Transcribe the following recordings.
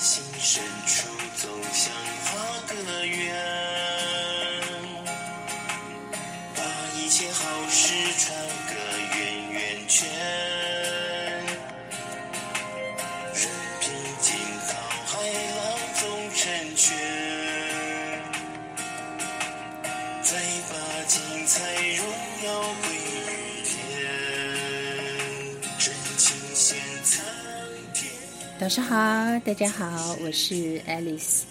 心深处总想画个圆，把一切好事传个圆圆圈。任凭惊涛骇浪总成全，再把精彩荣耀归于早上好，大家好，我是 Alice。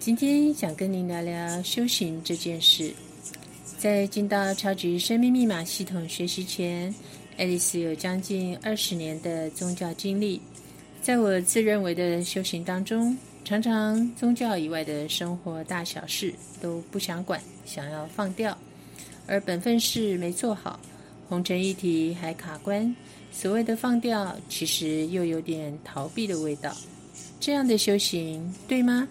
今天想跟您聊聊修行这件事。在进到超级生命密码系统学习前，Alice 有将近二十年的宗教经历。在我自认为的修行当中，常常宗教以外的生活大小事都不想管，想要放掉，而本分事没做好，红尘议题还卡关。所谓的放掉，其实又有点逃避的味道。这样的修行对吗？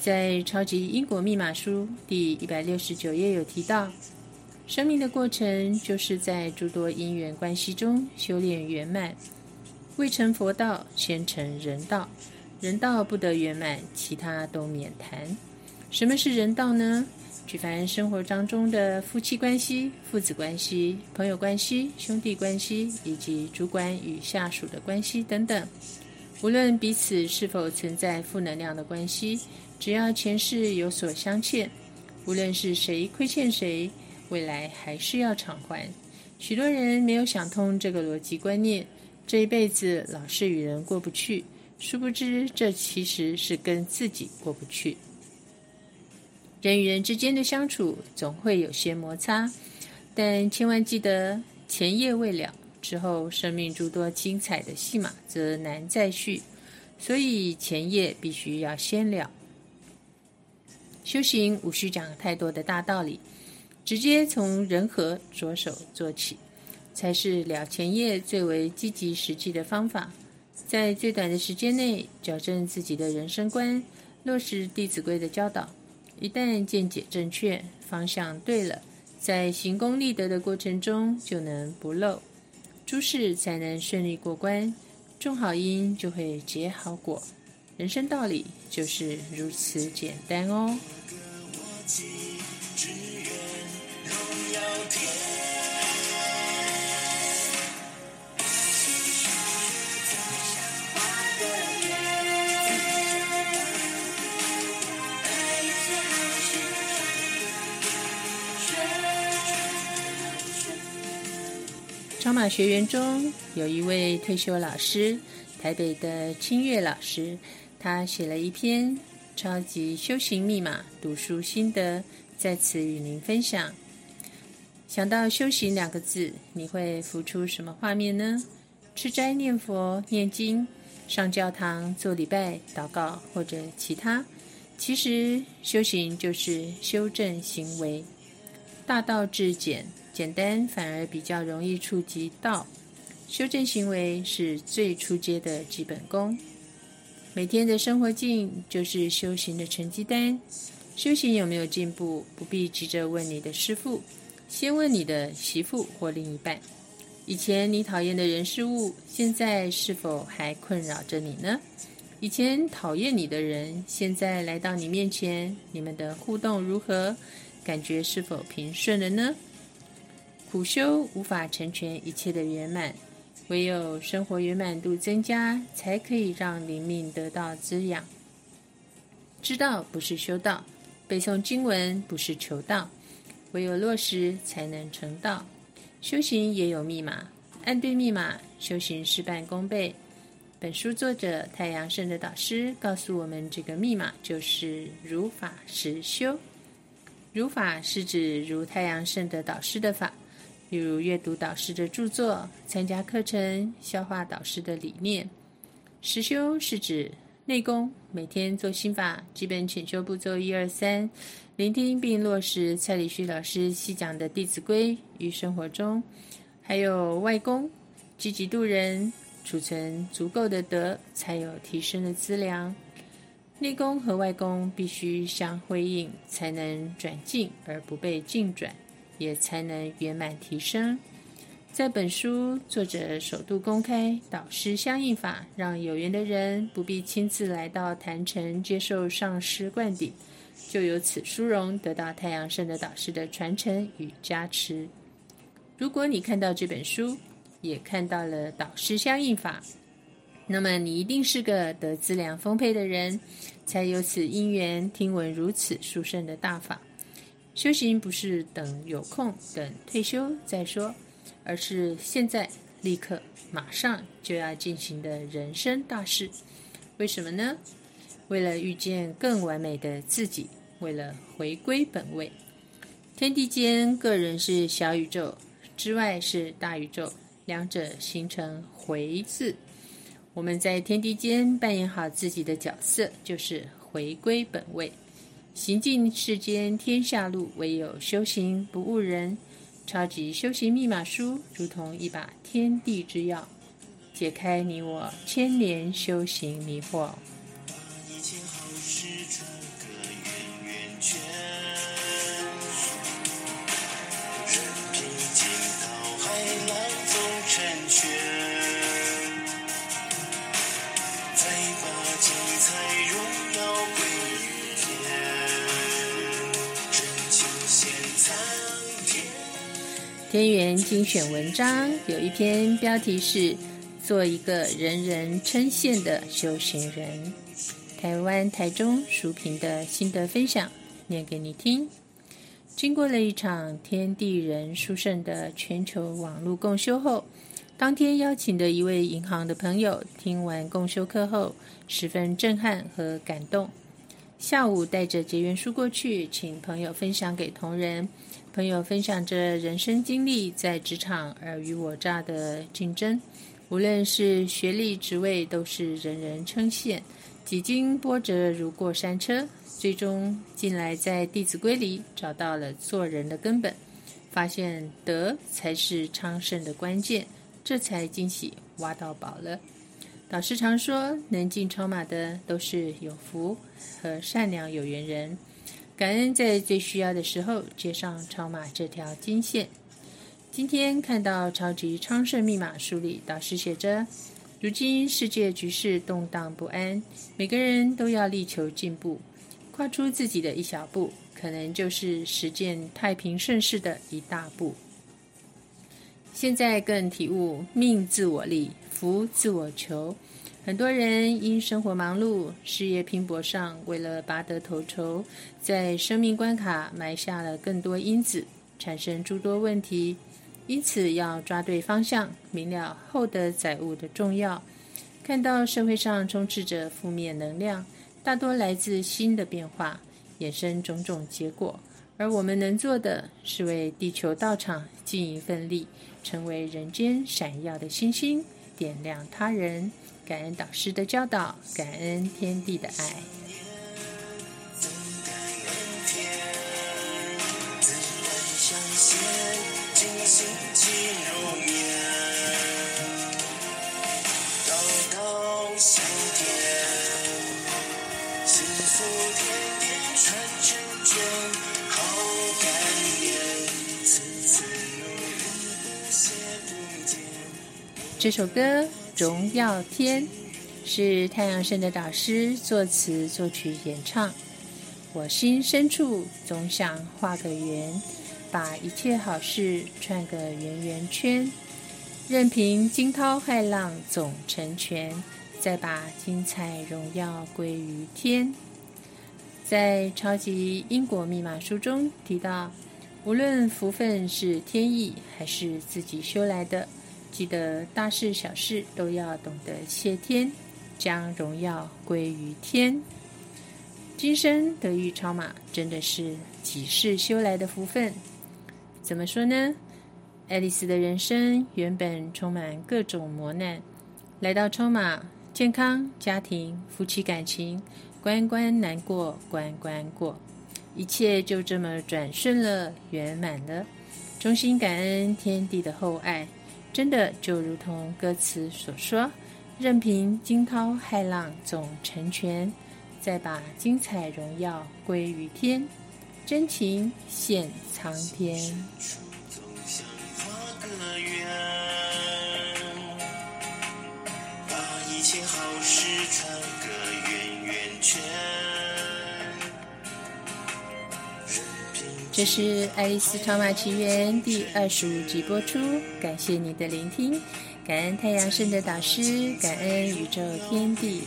在《超级因果密码书》第一百六十九页有提到，生命的过程就是在诸多因缘关系中修炼圆满。未成佛道，先成人道。人道不得圆满，其他都免谈。什么是人道呢？举凡生活当中的夫妻关系、父子关系、朋友关系、兄弟关系，以及主管与下属的关系等等，无论彼此是否存在负能量的关系，只要前世有所相欠，无论是谁亏欠谁，未来还是要偿还。许多人没有想通这个逻辑观念，这一辈子老是与人过不去，殊不知这其实是跟自己过不去。人与人之间的相处总会有些摩擦，但千万记得前业未了，之后生命诸多精彩的戏码则难再续，所以前业必须要先了。修行无需讲太多的大道理，直接从人和着手做起，才是了前业最为积极实际的方法。在最短的时间内矫正自己的人生观，落实《弟子规》的教导。一旦见解正确，方向对了，在行功立德的过程中就能不漏，诸事才能顺利过关，种好因就会结好果，人生道理就是如此简单哦。超马学员中有一位退休老师，台北的清月老师，他写了一篇《超级修行密码》读书心得，在此与您分享。想到“修行”两个字，你会浮出什么画面呢？吃斋、念佛、念经、上教堂做礼拜、祷告，或者其他？其实，修行就是修正行为，大道至简。简单反而比较容易触及道，修正行为是最初阶的基本功。每天的生活境就是修行的成绩单。修行有没有进步，不必急着问你的师父，先问你的媳妇或另一半。以前你讨厌的人事物，现在是否还困扰着你呢？以前讨厌你的人，现在来到你面前，你们的互动如何？感觉是否平顺了呢？苦修无法成全一切的圆满，唯有生活圆满度增加，才可以让灵命得到滋养。知道不是修道，背诵经文不是求道，唯有落实才能成道。修行也有密码，按对密码，修行事半功倍。本书作者太阳圣的导师告诉我们，这个密码就是如法实修。如法是指如太阳圣的导师的法。例如阅读导师的著作、参加课程、消化导师的理念。实修是指内功，每天做心法、基本浅修步骤一二三，聆听并落实蔡礼旭老师细讲的《弟子规》于生活中；还有外功，积极度人，储存足够的德，才有提升的资粮。内功和外功必须相辉映，才能转进而不被进转。也才能圆满提升。在本书，作者首度公开导师相应法，让有缘的人不必亲自来到坛城接受上师灌顶，就由此殊荣，得到太阳圣的导师的传承与加持。如果你看到这本书，也看到了导师相应法，那么你一定是个得资粮丰沛的人，才有此因缘听闻如此殊胜的大法。修行不是等有空，等退休再说。而是现在、立刻、马上就要进行的人生大事。为什么呢？为了遇见更完美的自己，为了回归本位。天地间，个人是小宇宙，之外是大宇宙，两者形成“回”字。我们在天地间扮演好自己的角色，就是回归本位，行尽世间天下路，唯有修行不误人。超级修行密码书，如同一把天地之钥，解开你我千年修行迷惑。天元精选文章有一篇标题是“做一个人人称羡的修行人”。台湾台中淑平的心得分享，念给你听。经过了一场天地人殊胜的全球网络共修后，当天邀请的一位银行的朋友听完共修课后，十分震撼和感动。下午带着结缘书过去，请朋友分享给同仁。朋友分享着人生经历，在职场尔虞我诈的竞争，无论是学历、职位，都是人人称羡。几经波折如过山车，最终进来在《弟子规》里找到了做人的根本，发现德才是昌盛的关键，这才惊喜挖到宝了。导师常说，能进超马的都是有福和善良有缘人。感恩在最需要的时候接上超马这条金线。今天看到超级昌盛密码书里，导师写着：如今世界局势动荡不安，每个人都要力求进步，跨出自己的一小步，可能就是实践太平盛世的一大步。现在更体悟命自我立，福自我求。很多人因生活忙碌、事业拼搏上，为了拔得头筹，在生命关卡埋下了更多因子，产生诸多问题。因此，要抓对方向，明了厚德载物的重要。看到社会上充斥着负面能量，大多来自新的变化，衍生种种结果。而我们能做的是为地球道场尽一份力，成为人间闪耀的星星，点亮他人。感恩导师的教导，感恩天地的爱。这首歌。荣耀天是太阳神的导师作词作曲演唱。我心深处总想画个圆，把一切好事串个圆圆圈，任凭惊涛骇浪总成全，再把精彩荣耀归于天。在超级因果密码书中提到，无论福分是天意还是自己修来的。记得大事小事都要懂得谢天，将荣耀归于天。今生得遇超马，真的是几世修来的福分。怎么说呢？爱丽丝的人生原本充满各种磨难，来到超马，健康、家庭、夫妻感情，关关难过关关过，一切就这么转顺了，圆满了。衷心感恩天地的厚爱。真的就如同歌词所说，任凭惊涛骇浪总成全，再把精彩荣耀归于天，真情献苍天。这是《爱丽丝超马奇缘》第二十五集播出，感谢你的聆听，感恩太阳神的导师，感恩宇宙天地。